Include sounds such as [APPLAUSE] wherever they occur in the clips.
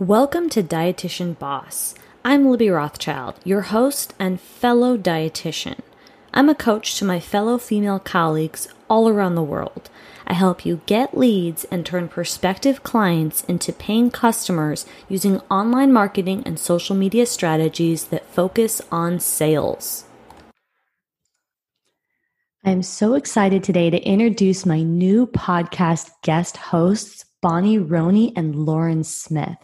Welcome to Dietitian Boss. I'm Libby Rothschild, your host and fellow dietitian. I'm a coach to my fellow female colleagues all around the world. I help you get leads and turn prospective clients into paying customers using online marketing and social media strategies that focus on sales. I'm so excited today to introduce my new podcast guest hosts, Bonnie Roney and Lauren Smith.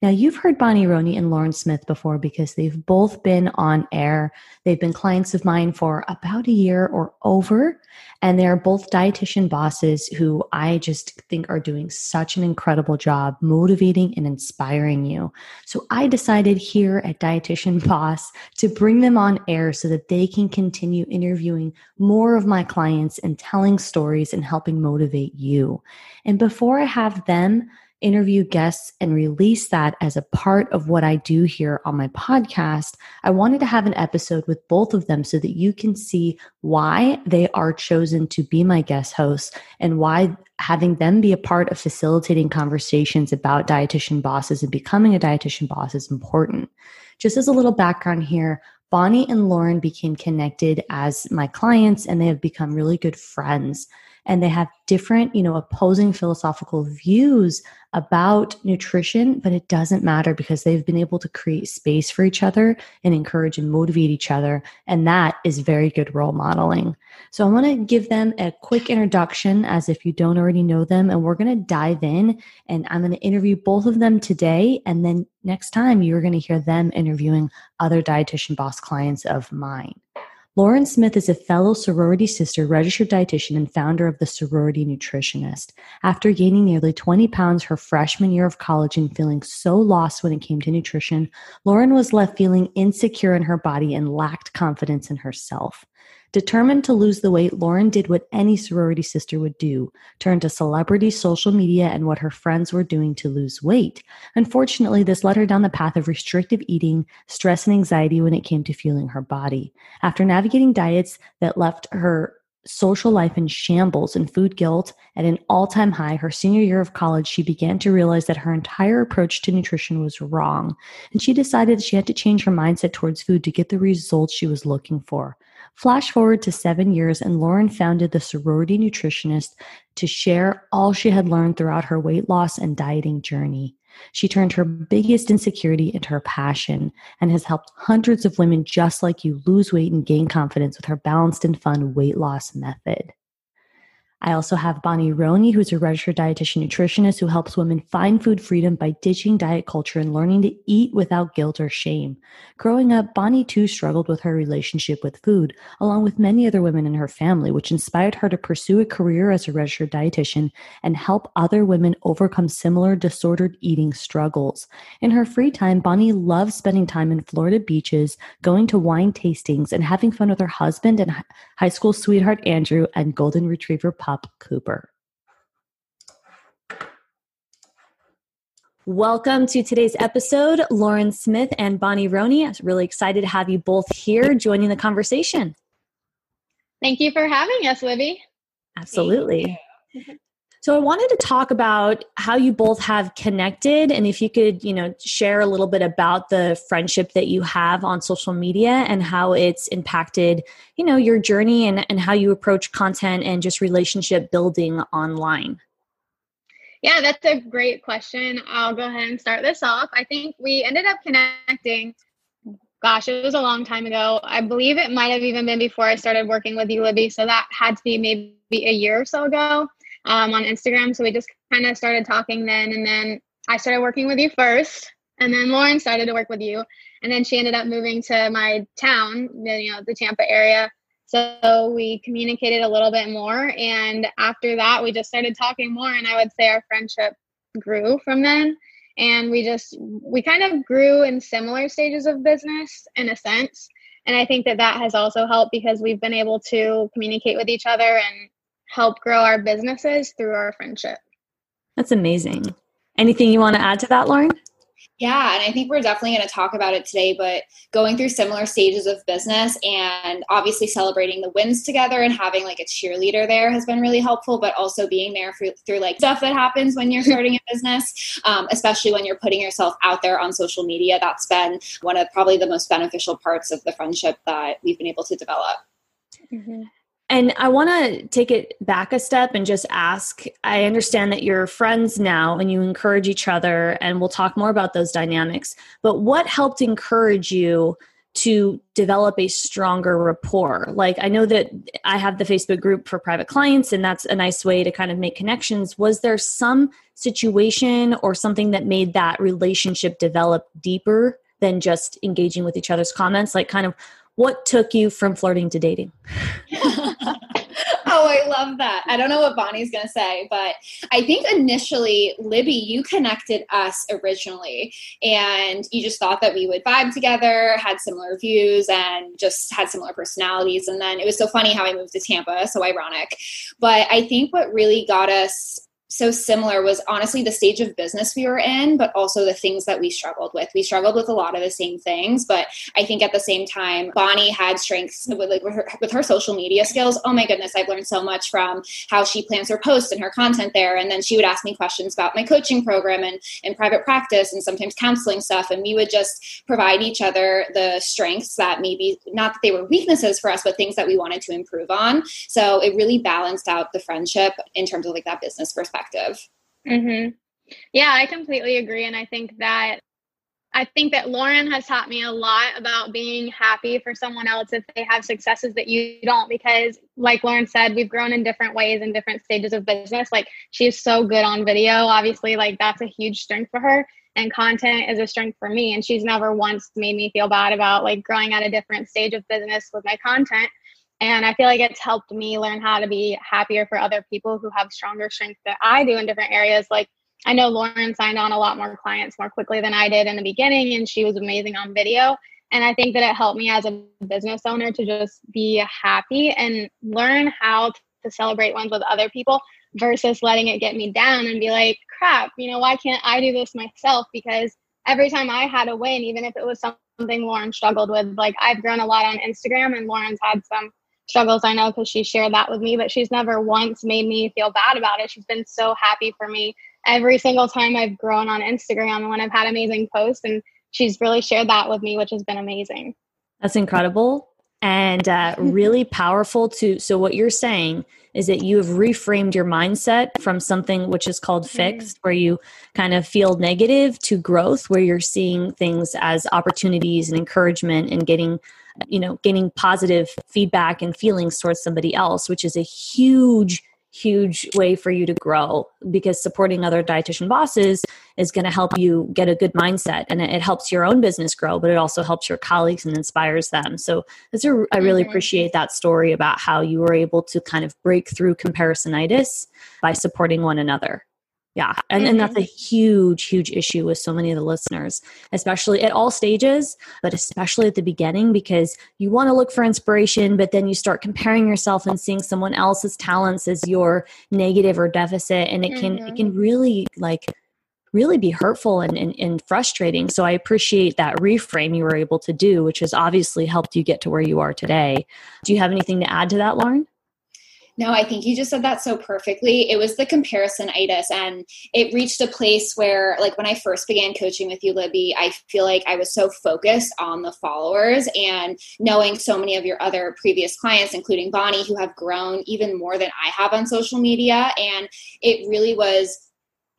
Now, you've heard Bonnie Roney and Lauren Smith before because they've both been on air. They've been clients of mine for about a year or over, and they're both dietitian bosses who I just think are doing such an incredible job motivating and inspiring you. So, I decided here at Dietitian [LAUGHS] Boss to bring them on air so that they can continue interviewing more of my clients and telling stories and helping motivate you. And before I have them interview guests and release that as a part of what I do here on my podcast, I wanted to have an episode with both of them so that you can see why they are chosen to be my guest hosts and why having them be a part of facilitating conversations about dietitian bosses and becoming a dietitian boss is important. Just as a little background here, Bonnie and Lauren became connected as my clients and they have become really good friends and they have different, you know, opposing philosophical views about nutrition, but it doesn't matter because they've been able to create space for each other and encourage and motivate each other. And that is very good role modeling. So I want to give them a quick introduction as if you don't already know them. And we're going to dive in and I'm going to interview both of them today. And then next time you're going to hear them interviewing other dietitian boss clients of mine. Lauren Smith is a fellow sorority sister, registered dietitian, and founder of the Sorority Nutritionist. After gaining nearly 20 pounds her freshman year of college and feeling so lost when it came to nutrition, Lauren was left feeling insecure in her body and lacked confidence in herself. Determined to lose the weight, Lauren did what any sorority sister would do turn to celebrity social media and what her friends were doing to lose weight. Unfortunately, this led her down the path of restrictive eating, stress, and anxiety when it came to fueling her body. After navigating diets that left her social life in shambles and food guilt at an all time high, her senior year of college, she began to realize that her entire approach to nutrition was wrong. And she decided she had to change her mindset towards food to get the results she was looking for. Flash forward to seven years, and Lauren founded the Sorority Nutritionist to share all she had learned throughout her weight loss and dieting journey. She turned her biggest insecurity into her passion and has helped hundreds of women just like you lose weight and gain confidence with her balanced and fun weight loss method. I also have Bonnie Roney, who's a registered dietitian nutritionist who helps women find food freedom by ditching diet culture and learning to eat without guilt or shame. Growing up, Bonnie too struggled with her relationship with food, along with many other women in her family, which inspired her to pursue a career as a registered dietitian and help other women overcome similar disordered eating struggles. In her free time, Bonnie loves spending time in Florida beaches, going to wine tastings, and having fun with her husband and high school sweetheart Andrew and golden retriever Pup Cooper. Welcome to today's episode, Lauren Smith and Bonnie Roney. I'm really excited to have you both here joining the conversation. Thank you for having us, Libby. Absolutely. [LAUGHS] So I wanted to talk about how you both have connected and if you could, you know, share a little bit about the friendship that you have on social media and how it's impacted, you know, your journey and, and how you approach content and just relationship building online. Yeah, that's a great question. I'll go ahead and start this off. I think we ended up connecting gosh, it was a long time ago. I believe it might have even been before I started working with you, Libby. So that had to be maybe a year or so ago um, on Instagram. So we just kind of started talking then. And then I started working with you first. And then Lauren started to work with you. And then she ended up moving to my town, you know, the Tampa area. So we communicated a little bit more. And after that, we just started talking more. And I would say our friendship grew from then. And we just, we kind of grew in similar stages of business in a sense. And I think that that has also helped because we've been able to communicate with each other and help grow our businesses through our friendship. That's amazing. Anything you want to add to that, Lauren? Yeah, and I think we're definitely going to talk about it today, but going through similar stages of business and obviously celebrating the wins together and having like a cheerleader there has been really helpful, but also being there for, through like stuff that happens when you're starting a business, um, especially when you're putting yourself out there on social media. That's been one of probably the most beneficial parts of the friendship that we've been able to develop. Mm-hmm. And I want to take it back a step and just ask I understand that you're friends now and you encourage each other, and we'll talk more about those dynamics. But what helped encourage you to develop a stronger rapport? Like, I know that I have the Facebook group for private clients, and that's a nice way to kind of make connections. Was there some situation or something that made that relationship develop deeper than just engaging with each other's comments? Like, kind of what took you from flirting to dating? [LAUGHS] oh, I love that. I don't know what Bonnie's going to say, but I think initially, Libby, you connected us originally, and you just thought that we would vibe together, had similar views, and just had similar personalities. And then it was so funny how I moved to Tampa, so ironic. But I think what really got us so similar was honestly the stage of business we were in, but also the things that we struggled with. We struggled with a lot of the same things, but I think at the same time, Bonnie had strengths with, like, with, her, with her social media skills. Oh my goodness, I've learned so much from how she plans her posts and her content there. And then she would ask me questions about my coaching program and, and private practice and sometimes counseling stuff. And we would just provide each other the strengths that maybe not that they were weaknesses for us, but things that we wanted to improve on. So it really balanced out the friendship in terms of like that business perspective perspective. Mm-hmm. Yeah, I completely agree. And I think that I think that Lauren has taught me a lot about being happy for someone else if they have successes that you don't. Because, like Lauren said, we've grown in different ways in different stages of business. Like, she's so good on video. Obviously, like, that's a huge strength for her. And content is a strength for me. And she's never once made me feel bad about like growing at a different stage of business with my content. And I feel like it's helped me learn how to be happier for other people who have stronger strengths that I do in different areas. Like I know Lauren signed on a lot more clients more quickly than I did in the beginning, and she was amazing on video. And I think that it helped me as a business owner to just be happy and learn how to celebrate wins with other people versus letting it get me down and be like, crap, you know, why can't I do this myself? Because every time I had a win, even if it was something Lauren struggled with, like I've grown a lot on Instagram and Lauren's had some struggles I know because she shared that with me, but she's never once made me feel bad about it. She's been so happy for me every single time I've grown on Instagram and when I've had amazing posts. And she's really shared that with me, which has been amazing. That's incredible and uh, [LAUGHS] really powerful to so what you're saying is that you have reframed your mindset from something which is called fixed where you kind of feel negative to growth where you're seeing things as opportunities and encouragement and getting you know gaining positive feedback and feelings towards somebody else which is a huge huge way for you to grow because supporting other dietitian bosses is going to help you get a good mindset and it helps your own business grow but it also helps your colleagues and inspires them so that's a, i really mm-hmm. appreciate that story about how you were able to kind of break through comparisonitis by supporting one another yeah. And, mm-hmm. and that's a mm-hmm. huge, huge issue with so many of the listeners, especially at all stages, but especially at the beginning, because you want to look for inspiration, but then you start comparing yourself and seeing someone else's talents as your negative or deficit. And it can, mm-hmm. it can really like, really be hurtful and, and, and frustrating. So I appreciate that reframe you were able to do, which has obviously helped you get to where you are today. Do you have anything to add to that, Lauren? No, I think you just said that so perfectly. It was the comparison comparisonitis, and it reached a place where, like, when I first began coaching with you, Libby, I feel like I was so focused on the followers and knowing so many of your other previous clients, including Bonnie, who have grown even more than I have on social media. And it really was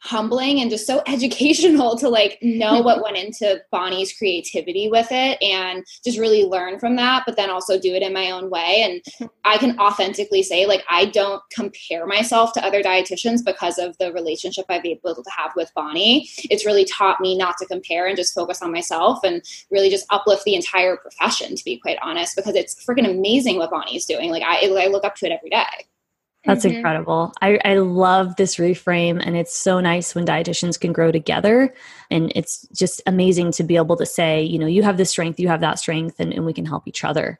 humbling and just so [LAUGHS] educational to like know what went into Bonnie's creativity with it and just really learn from that, but then also do it in my own way. And I can authentically say, like, I don't compare myself to other dietitians because of the relationship I've been able to have with Bonnie. It's really taught me not to compare and just focus on myself and really just uplift the entire profession, to be quite honest, because it's freaking amazing what Bonnie's doing. Like, I, I look up to it every day. That's mm-hmm. incredible. I, I love this reframe, and it's so nice when dietitians can grow together. And it's just amazing to be able to say, you know, you have this strength, you have that strength, and, and we can help each other.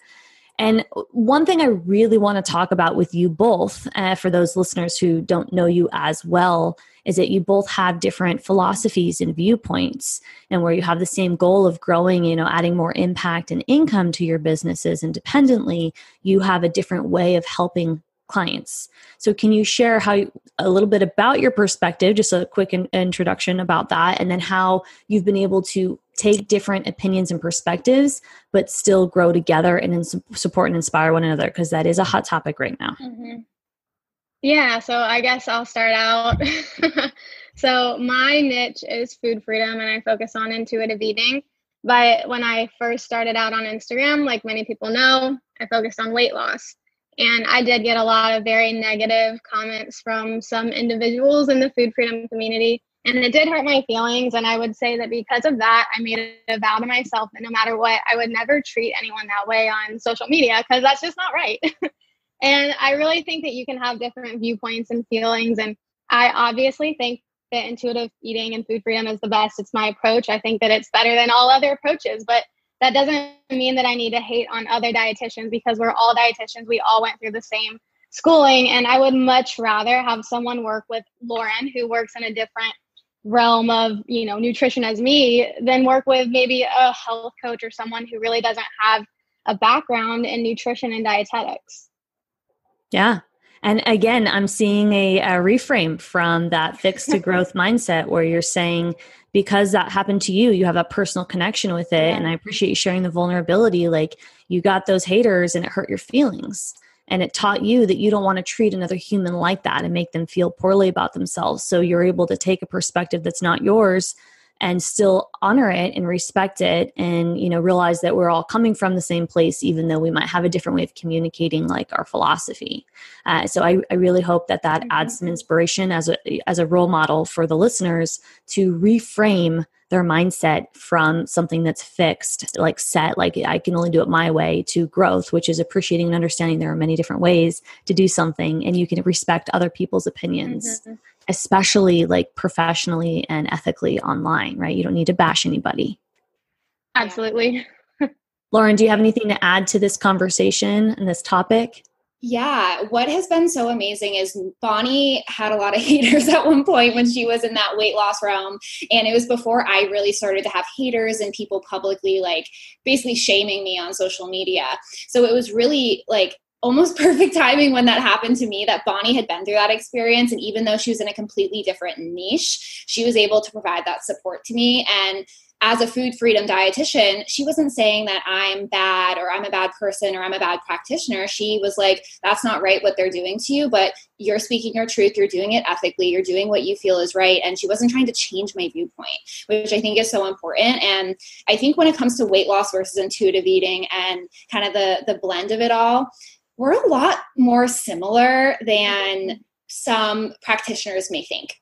And one thing I really want to talk about with you both, uh, for those listeners who don't know you as well, is that you both have different philosophies and viewpoints, and where you have the same goal of growing, you know, adding more impact and income to your businesses independently, you have a different way of helping clients. So, can you share how you, a little bit about your perspective, just a quick in, introduction about that, and then how you've been able to take different opinions and perspectives, but still grow together and support and inspire one another because that is a hot topic right now. Mm-hmm. Yeah, so I guess I'll start out. [LAUGHS] so, my niche is food freedom, and I focus on intuitive eating. But when I first started out on Instagram, like many people know, I focused on weight loss. And I did get a lot of very negative comments from some individuals in the food freedom community and it did hurt my feelings. And I would say that because of that, I made a vow to myself that no matter what, I would never treat anyone that way on social media because that's just not right. [LAUGHS] and I really think that you can have different viewpoints and feelings. And I obviously think that intuitive eating and food freedom is the best. It's my approach. I think that it's better than all other approaches. But that doesn't mean that I need to hate on other dietitians because we're all dietitians. We all went through the same schooling. And I would much rather have someone work with Lauren, who works in a different realm of you know nutrition as me than work with maybe a health coach or someone who really doesn't have a background in nutrition and dietetics yeah and again i'm seeing a, a reframe from that [LAUGHS] fixed to growth mindset where you're saying because that happened to you you have a personal connection with it. Yeah. and i appreciate you sharing the vulnerability like you got those haters and it hurt your feelings. And it taught you that you don't want to treat another human like that and make them feel poorly about themselves. So you're able to take a perspective that's not yours and still honor it and respect it and you know realize that we're all coming from the same place even though we might have a different way of communicating like our philosophy uh, so I, I really hope that that adds some inspiration as a as a role model for the listeners to reframe their mindset from something that's fixed, like set, like I can only do it my way, to growth, which is appreciating and understanding there are many different ways to do something and you can respect other people's opinions. Mm-hmm. Especially like professionally and ethically online, right? You don't need to bash anybody. Absolutely. [LAUGHS] Lauren, do you have anything to add to this conversation and this topic? Yeah, what has been so amazing is Bonnie had a lot of [LAUGHS] haters at one point when she was in that weight loss realm. And it was before I really started to have haters and people publicly like basically shaming me on social media. So it was really like almost [LAUGHS] perfect timing when that happened to me that Bonnie had been through that experience. And even though she was in a completely different niche, she was able to provide that support to me. And as a food freedom dietitian, she wasn't saying that I'm bad or I'm a bad person or I'm a bad practitioner. She was like, that's not right what they're doing to you, but you're speaking your truth. You're doing it ethically. You're doing what you feel is right. And she wasn't trying to change my viewpoint, which I think is so important. And I think when it comes to weight loss versus intuitive eating and kind of the, the blend of it all, we're a lot more similar than some practitioners may think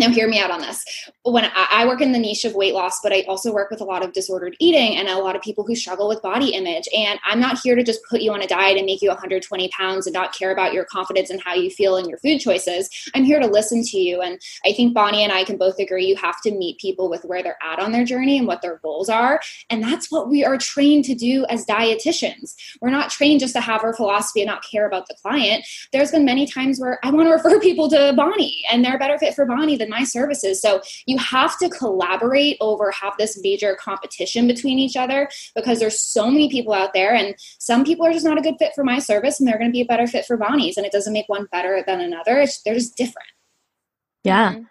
now hear me out on this. When I, work in the niche of weight loss but i also work with a lot of disordered eating and a lot of people who struggle with body image. And i'm not here to just put you on a diet and make you 120 pounds and not care about your confidence and how you feel in your food choices. I'm here to listen to you. And i think bonnie and i can both agree you have to meet people with where they're at on their journey and what their goals are. And that's what we are trained to do as dietitians. We're not trained just to have our philosophy and not care about the client. There's been many times where i want to refer people to bonnie and they're a better fit for bonnie than my services. So you have to collaborate over have this major competition between each other because there's so many people out there and some people are just not a good fit for my service and they're going to be a better fit for Bonnie's and it doesn't make one better than another. It's, they're just different. Yeah. Mm-hmm.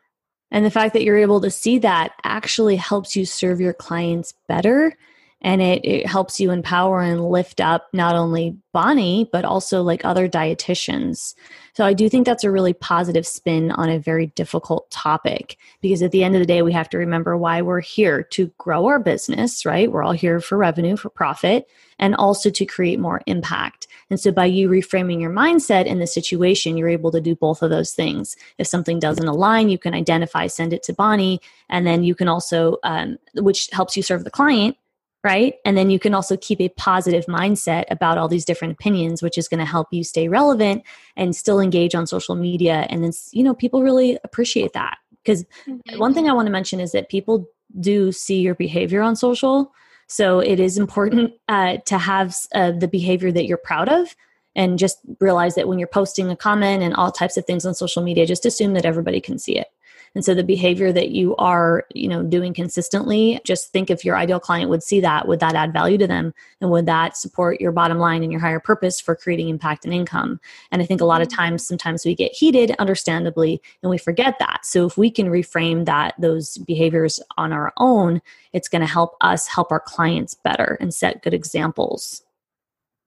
And the fact that you're able to see that actually helps you serve your clients better and it, it helps you empower and lift up not only Bonnie, but also like other dietitians. So I do think that's a really positive spin on a very difficult topic because at the end of the day, we have to remember why we're here to grow our business, right? We're all here for revenue, for profit, and also to create more impact. And so by you reframing your mindset in the situation, you're able to do both of those things. If something doesn't align, you can identify, send it to Bonnie, and then you can also, um, which helps you serve the client right? And then you can also keep a positive mindset about all these different opinions, which is going to help you stay relevant and still engage on social media. And then, you know, people really appreciate that. Because mm-hmm. one thing I want to mention is that people do see your behavior on social. So it is important uh, to have uh, the behavior that you're proud of and just realize that when you're posting a comment and all types of things on social media, just assume that everybody can see it. And so the behavior that you are, you know, doing consistently, just think if your ideal client would see that, would that add value to them? And would that support your bottom line and your higher purpose for creating impact and income? And I think a lot of mm-hmm. times, sometimes we get heated, understandably, and we forget that. So if we can reframe that, those behaviors on our own, it's going to help us help our clients better and set good examples.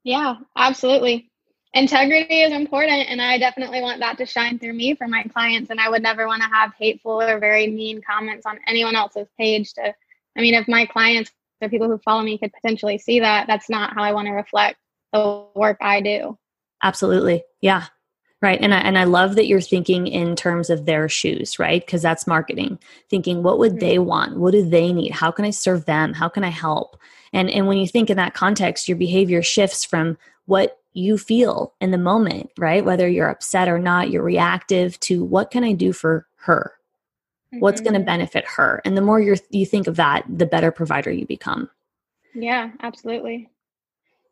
Yeah, absolutely integrity is important and i definitely want that to shine through me for my clients and i would never want to have hateful or very mean comments on anyone else's page to i mean if my clients or people who follow me could potentially see that that's not how i want to reflect the work i do. Absolutely. Yeah. Right and I, and I love that you're thinking in terms of their shoes right? Because that's marketing. Thinking what would mm-hmm. they want? What do they need? How can i serve them? How can i help? And and when you think in that context your behavior shifts from what you feel in the moment, right? Whether you're upset or not, you're reactive to what can I do for her? Mm-hmm. What's going to benefit her? And the more you you think of that, the better provider you become. Yeah, absolutely.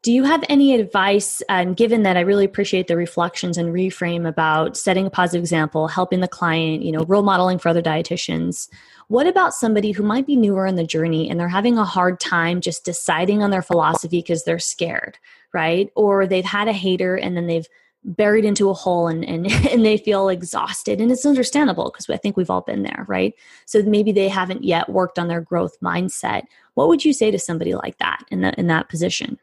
Do you have any advice, um, given that I really appreciate the reflections and reframe about setting a positive example, helping the client, you know, role modeling for other dietitians? What about somebody who might be newer in the journey and they're having a hard time just deciding on their philosophy because they're scared, right? Or they've had a hater and then they've buried into a hole and, and, [LAUGHS] and they feel exhausted. And it's understandable because I think we've all been there, right? So maybe they haven't yet worked on their growth mindset. What would you say to somebody like that in that in that position?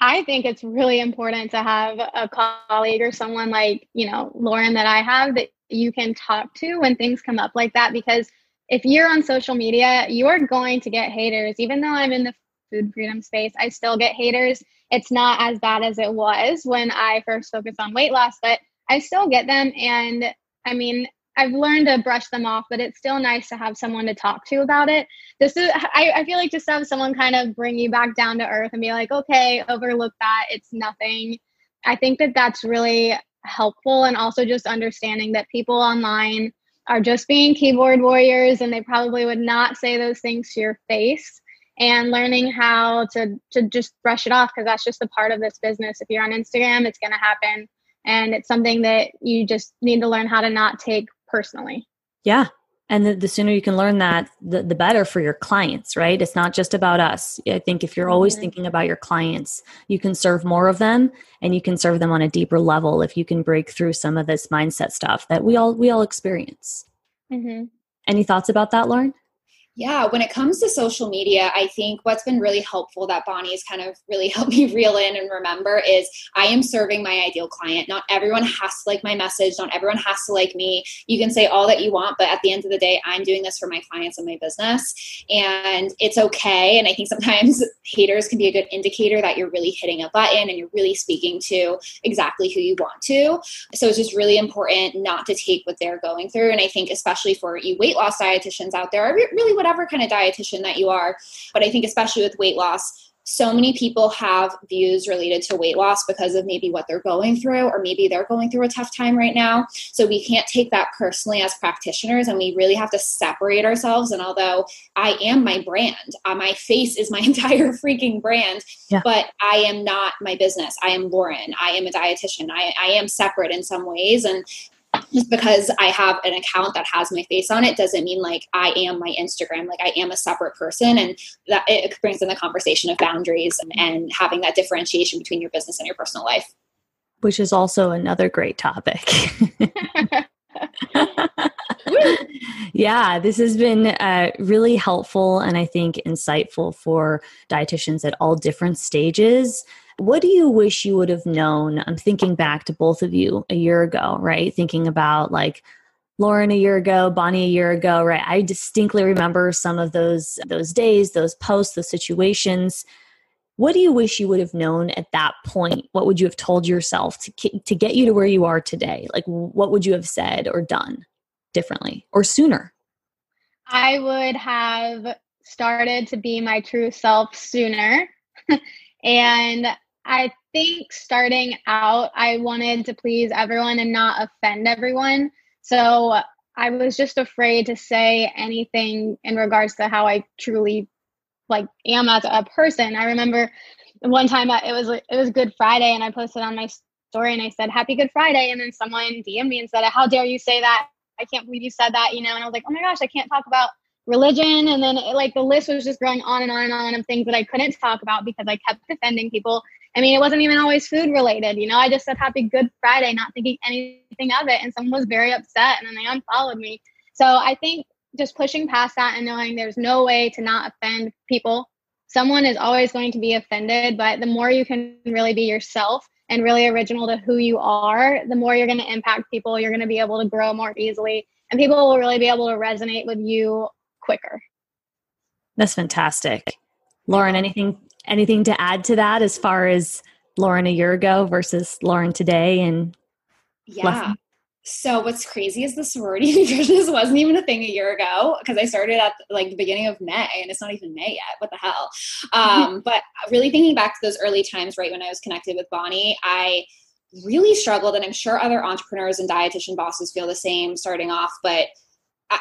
I think it's really important to have a colleague or someone like, you know, Lauren that I have that you can talk to when things come up like that because if you're on social media, you are going to get haters. Even though I'm in the food freedom space, I still get haters. It's not as bad as it was when I first focused on weight loss, but I still get them. And I mean, I've learned to brush them off, but it's still nice to have someone to talk to about it. This is, I, I feel like just have someone kind of bring you back down to earth and be like, okay, overlook that. It's nothing. I think that that's really helpful. And also just understanding that people online are just being keyboard warriors and they probably would not say those things to your face and learning how to to just brush it off because that's just a part of this business. If you're on instagram it's going to happen and it's something that you just need to learn how to not take personally. Yeah and the, the sooner you can learn that the, the better for your clients right? It's not just about us. I think if you're always mm-hmm. thinking about your clients you can serve more of them and you can serve them on a deeper level if you can break through some of this mindset stuff that we all we all experience. Mm-hmm. any thoughts about that lauren yeah, when it comes to social media, I think what's been really helpful that Bonnie's kind of really [LAUGHS] helped me reel in and remember is I am serving my ideal client. Not everyone has to like my message, not everyone has to like me. You can say all that you want, but at the end of the day, I'm doing this for my clients and my business. And it's okay. And I think sometimes [LAUGHS] haters can be a good indicator that you're really hitting a button and you're really speaking to exactly who you want to. So it's just really important not to take what they're going through. And I think, especially for you weight loss dietitians out there, are really what whatever kind of dietitian that you are. But I think, especially with weight loss, so many people have views related to weight loss because of maybe what they're going through, or maybe they're going through a tough time right now. So we can't take that personally as practitioners, and we really have to separate ourselves. And although I am my brand, uh, my face is my [LAUGHS] entire freaking brand, yeah. but I am not my business. I am Lauren. I am a dietitian. I, I am separate in some ways. And just because I have an account that has my face on it doesn't mean like I am my Instagram. Like I am a separate person, and that it brings in the conversation of boundaries and, and having that differentiation between your business and your personal life. Which is also another great topic. [LAUGHS] yeah, this has been uh, really helpful and I think insightful for dietitians at all different stages what do you wish you would have known? I'm thinking back to both of you a year ago, right? Thinking about like Lauren a year ago, Bonnie a year ago, right? I distinctly remember some of those those days, those posts, those situations. What do you wish you would have known at that point? What would you have told yourself to to get you to where you are today? Like what would you have said or done differently or sooner? I would have started to be my true self sooner. [LAUGHS] and I think starting out, I wanted to please everyone and not offend everyone. So I was just afraid to say anything in regards to how I truly like am as a person. I remember one time uh, it was it was Good Friday and I posted on my story and I said Happy Good Friday and then someone DM'd me and said How dare you say that? I can't believe you said that, you know. And I was like, Oh my gosh, I can't talk about religion and then it, like the list was just growing on and on and on of things that I couldn't talk about because I kept offending people. I mean, it wasn't even always food related, you know. I just said Happy Good Friday, not thinking anything of it, and someone was very upset and then they unfollowed me. So I think just pushing past that and knowing there's no way to not offend people. Someone is always going to be offended, but the more you can really be yourself and really original to who you are, the more you're going to impact people. You're going to be able to grow more easily, and people will really be able to resonate with you quicker. That's fantastic. Lauren, anything anything to add to that as far as Lauren a year ago versus Lauren today and yeah. So what's crazy is the sorority [LAUGHS] nutritionist wasn't even a thing a year ago because I started at like the beginning of May and it's not even May yet. What the hell? [LAUGHS] Um, but really thinking back to those early times, right when I was connected with Bonnie, I really struggled, and I'm sure other entrepreneurs and dietitian bosses feel the same starting off. But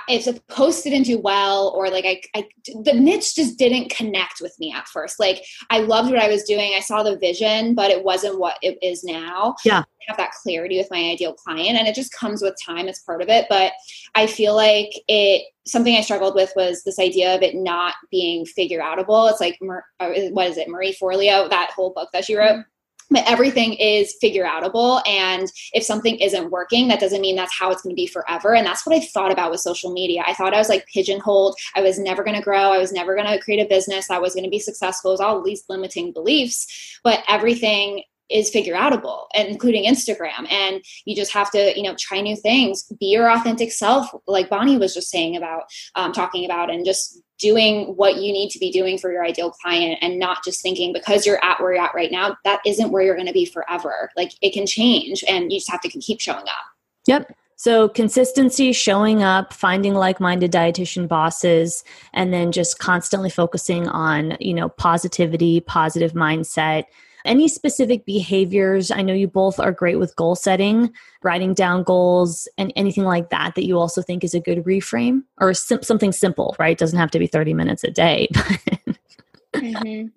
if the post didn't do well or like I, I the niche just didn't connect with me at first. Like i loved what i was doing. I saw the vision but it wasn't what it is now. Yeah. I have that clarity with my ideal client and it just comes with time it's part of it. But i feel like it something i struggled with was this idea of it not being figure outable it's like what is it marie forleo that whole book that she wrote? Mm-hmm but everything is figure outable and if something isn't working that doesn't mean that's how it's going to be forever and that's what i thought about with social media. I thought i was like pigeonholed. I was never going to grow. I was never going to create a business that was going to be successful. It was all these limiting beliefs but everything is figure outable including instagram and you just have to you know try new things. Be your authentic self like bonnie was just saying about um, talking about and just doing what you need to be doing for your ideal client and not just thinking because you're at where you're at right now that isn't where you're going to be forever. Like it can change and you just have to keep showing up. Yep. So consistency showing up finding like-minded dietitian bosses and then just constantly focusing on you know positivity positive mindset any specific behaviors? I know you both are great with goal setting, writing down goals, and anything like that that you also think is a good reframe or sim- something simple, right? It doesn't have to be 30 minutes a day. [LAUGHS] mm-hmm.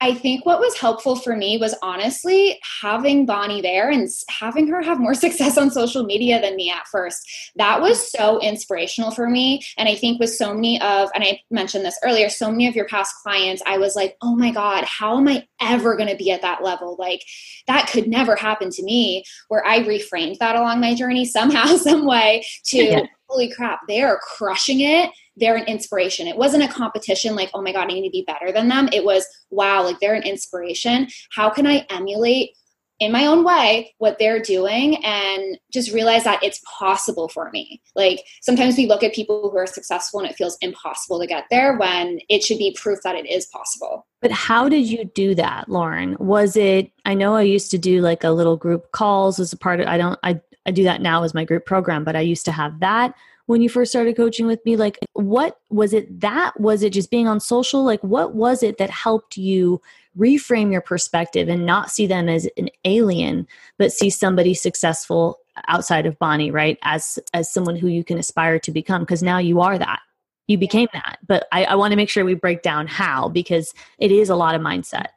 I think what was helpful for me was honestly having Bonnie there and having her have more [LAUGHS] success on social media than me at first. That was so inspirational for me. And I think with so many of, and I mentioned this earlier, so many of your past clients, I was like, oh my God, how am I ever going to be at that level? Like that could never happen to me. Where I reframed that along my journey somehow, [LAUGHS] some way to, yeah. Holy crap, they are crushing it they're an inspiration. It wasn't a competition like, oh my God, I need to be better than them. It was, wow, like they're an inspiration. How can I emulate in my own way what they're doing and just realize that it's possible for me. Like sometimes we look at people who are successful and it feels impossible to get there when it should be proof that it is possible. But how did you do that, Lauren? Was it I know I used to do like a little group calls as a part of I don't I I do that now as my group program, but I used to have that when you first started coaching with me. Like what was it that was it just being on social? Like what was it that helped you reframe your perspective and not see them as an alien but see somebody successful outside of bonnie right? As as someone who you can aspire to become because now you are that. You became that. But i, I want to make sure we break down how because it is a lot of mindset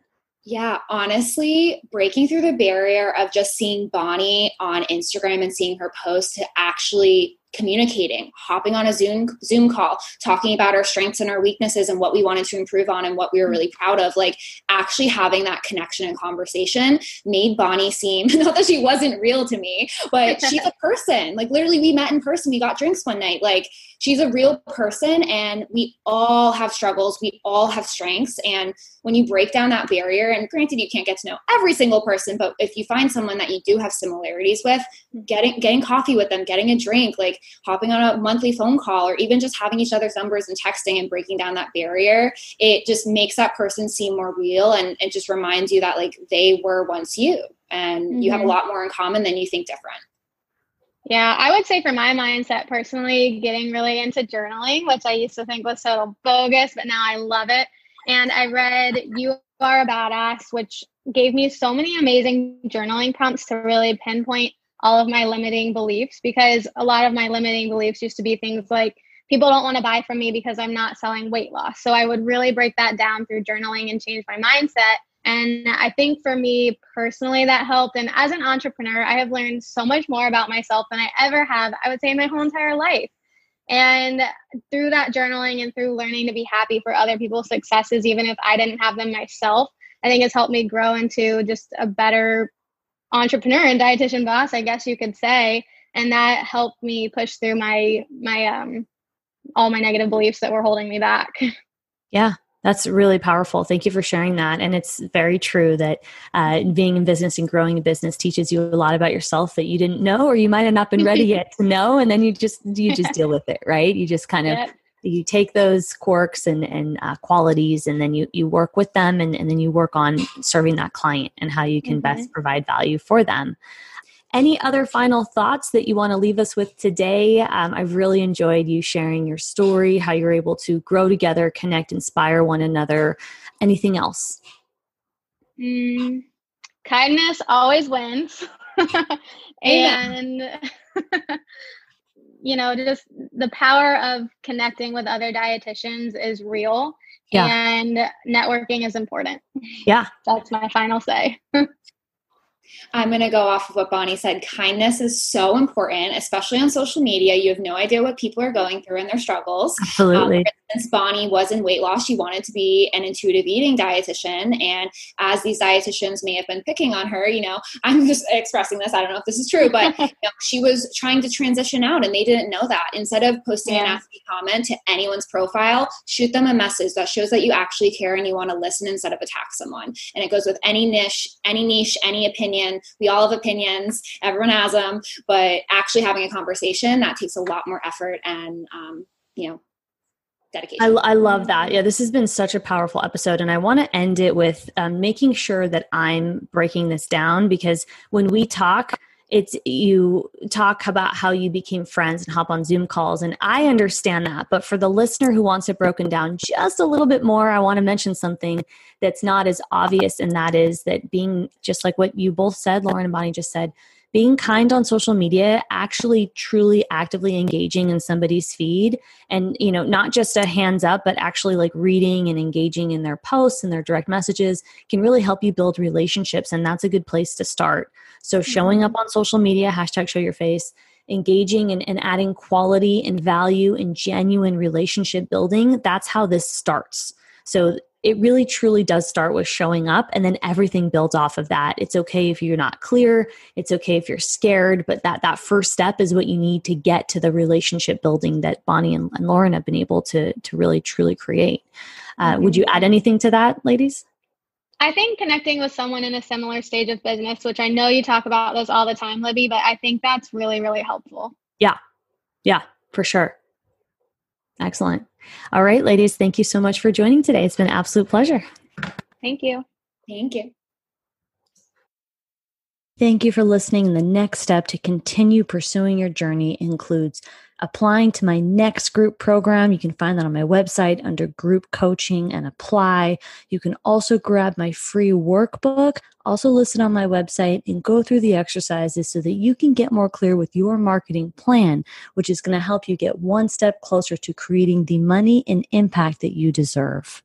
yeah, honestly, breaking through the barrier of just seeing Bonnie on Instagram and seeing her post to actually communicating, hopping on a Zoom Zoom call, talking about our strengths and our weaknesses and what we wanted to improve on and what we were really proud of. Like actually having that connection and conversation made Bonnie seem [LAUGHS] not that she wasn't real to me, but [LAUGHS] she's a person. Like literally we met in person, we got drinks one night. Like she's a real person and we all have struggles, we all have strengths and when you break down that barrier and granted you can't get to know every single person, but if you find someone that you do have similarities with, hmm. getting getting coffee with them, getting a drink, like hopping on a monthly phone call or even just having each other's numbers and texting and breaking down that barrier it just makes that person seem more real and it just reminds you that like they were once you and mm-hmm. you have a mm-hmm. lot more in common than you think different yeah, I would say for my mindset personally, getting really into journaling, which I used to think was so bogus, but now I love it. And I read You Are a Badass, which gave me so many amazing journaling prompts to really pinpoint all of my limiting beliefs because a lot of my limiting beliefs used to be things like people don't want to buy from me because I'm not selling weight loss. So I would really break that down through journaling and change my mindset. And I think for me personally, that helped. And as an entrepreneur, I have learned so much more about myself than I ever have, I would say, in my whole entire life. And through that journaling and through learning to be happy for other people's successes, even if I didn't have them myself, I think it's helped me grow into just a better entrepreneur and dietitian boss, I guess you could say. And that helped me push through my my um all my negative beliefs that were holding me back. [LAUGHS] Yeah, that's really powerful. Thank you for sharing that. And it's very true that uh, being in business and growing a business teaches you a lot about yourself that you didn't know, or you might have not been ready [LAUGHS] yet to know. And then you just you just deal with it, right? You just kind of yep. You take those quirks and and uh, qualities, and then you you work with them, and, and then you work on serving that client and how you can mm-hmm. best provide value for them. Any other final thoughts that you want to leave us with today? Um, I've really enjoyed you sharing your story, how you're able to grow together, connect, inspire one another. Anything else? Mm, kindness always wins. [LAUGHS] and, [LAUGHS] you know, just the power of connecting with other dietitians is real. Yeah. And networking is important. Yeah. That's my final say. [LAUGHS] I'm going to go off of what Bonnie said. Kindness is so important, especially on social media. You have no idea what people are going through and their struggles. Absolutely. Um, instance, Bonnie was in weight loss. She wanted to be an intuitive eating dietitian. And as these dietitians may have been picking on her, you know, [LAUGHS] I'm just expressing this. I don't know if this is true, but [LAUGHS] you know, she was trying to transition out and they didn't know that. Instead of posting yeah. a nasty comment to anyone's profile, shoot them a message that shows that you actually care and you want to listen instead of attack someone. And it goes with any niche, any niche, any opinion. We all have opinions. Everyone has them, but actually having a conversation that takes a lot more effort and, um, you know, dedication. I, I, love that. Yeah, this has been such a powerful episode. And I want to end it with um, making sure that I'm breaking this down because when we talk, it's you talk about how you became friends and hop on Zoom calls. And I understand that. But for the listener who wants it broken down just a little bit more, I want to mention something that's not as obvious. And that is that being just like what you both said, Lauren and Bonnie just said, being kind on social media actually truly actively engaging in somebody's feed and you know not just a hands up but actually like reading and engaging in their posts and their direct messages can really help you build relationships and that's a good place to start so showing up mm-hmm. on social media hashtag show your face engaging and, and adding quality and value and genuine relationship building that's how this starts so it really truly does start with showing up and then everything builds off of that it's okay if you're not clear it's okay if you're scared but that that first step is what you need to get to the relationship building that bonnie and, and lauren have been able to to really truly create uh, mm-hmm. would you add anything to that ladies I think connecting with someone in a similar stage of business, which I know you talk about this all the time, Libby, but I think that's really, really helpful. Yeah. Yeah, for sure. Excellent. All right, ladies, thank you so much for joining today. It's been an absolute pleasure. Thank you. Thank you. Thank you for listening. The next step to continue pursuing your journey includes applying to my next group program. You can find that on my website under group coaching and apply. You can also grab my free workbook, also listed on my website, and go through the exercises so that you can get more clear with your marketing plan, which is going to help you get one step closer to creating the money and impact that you deserve.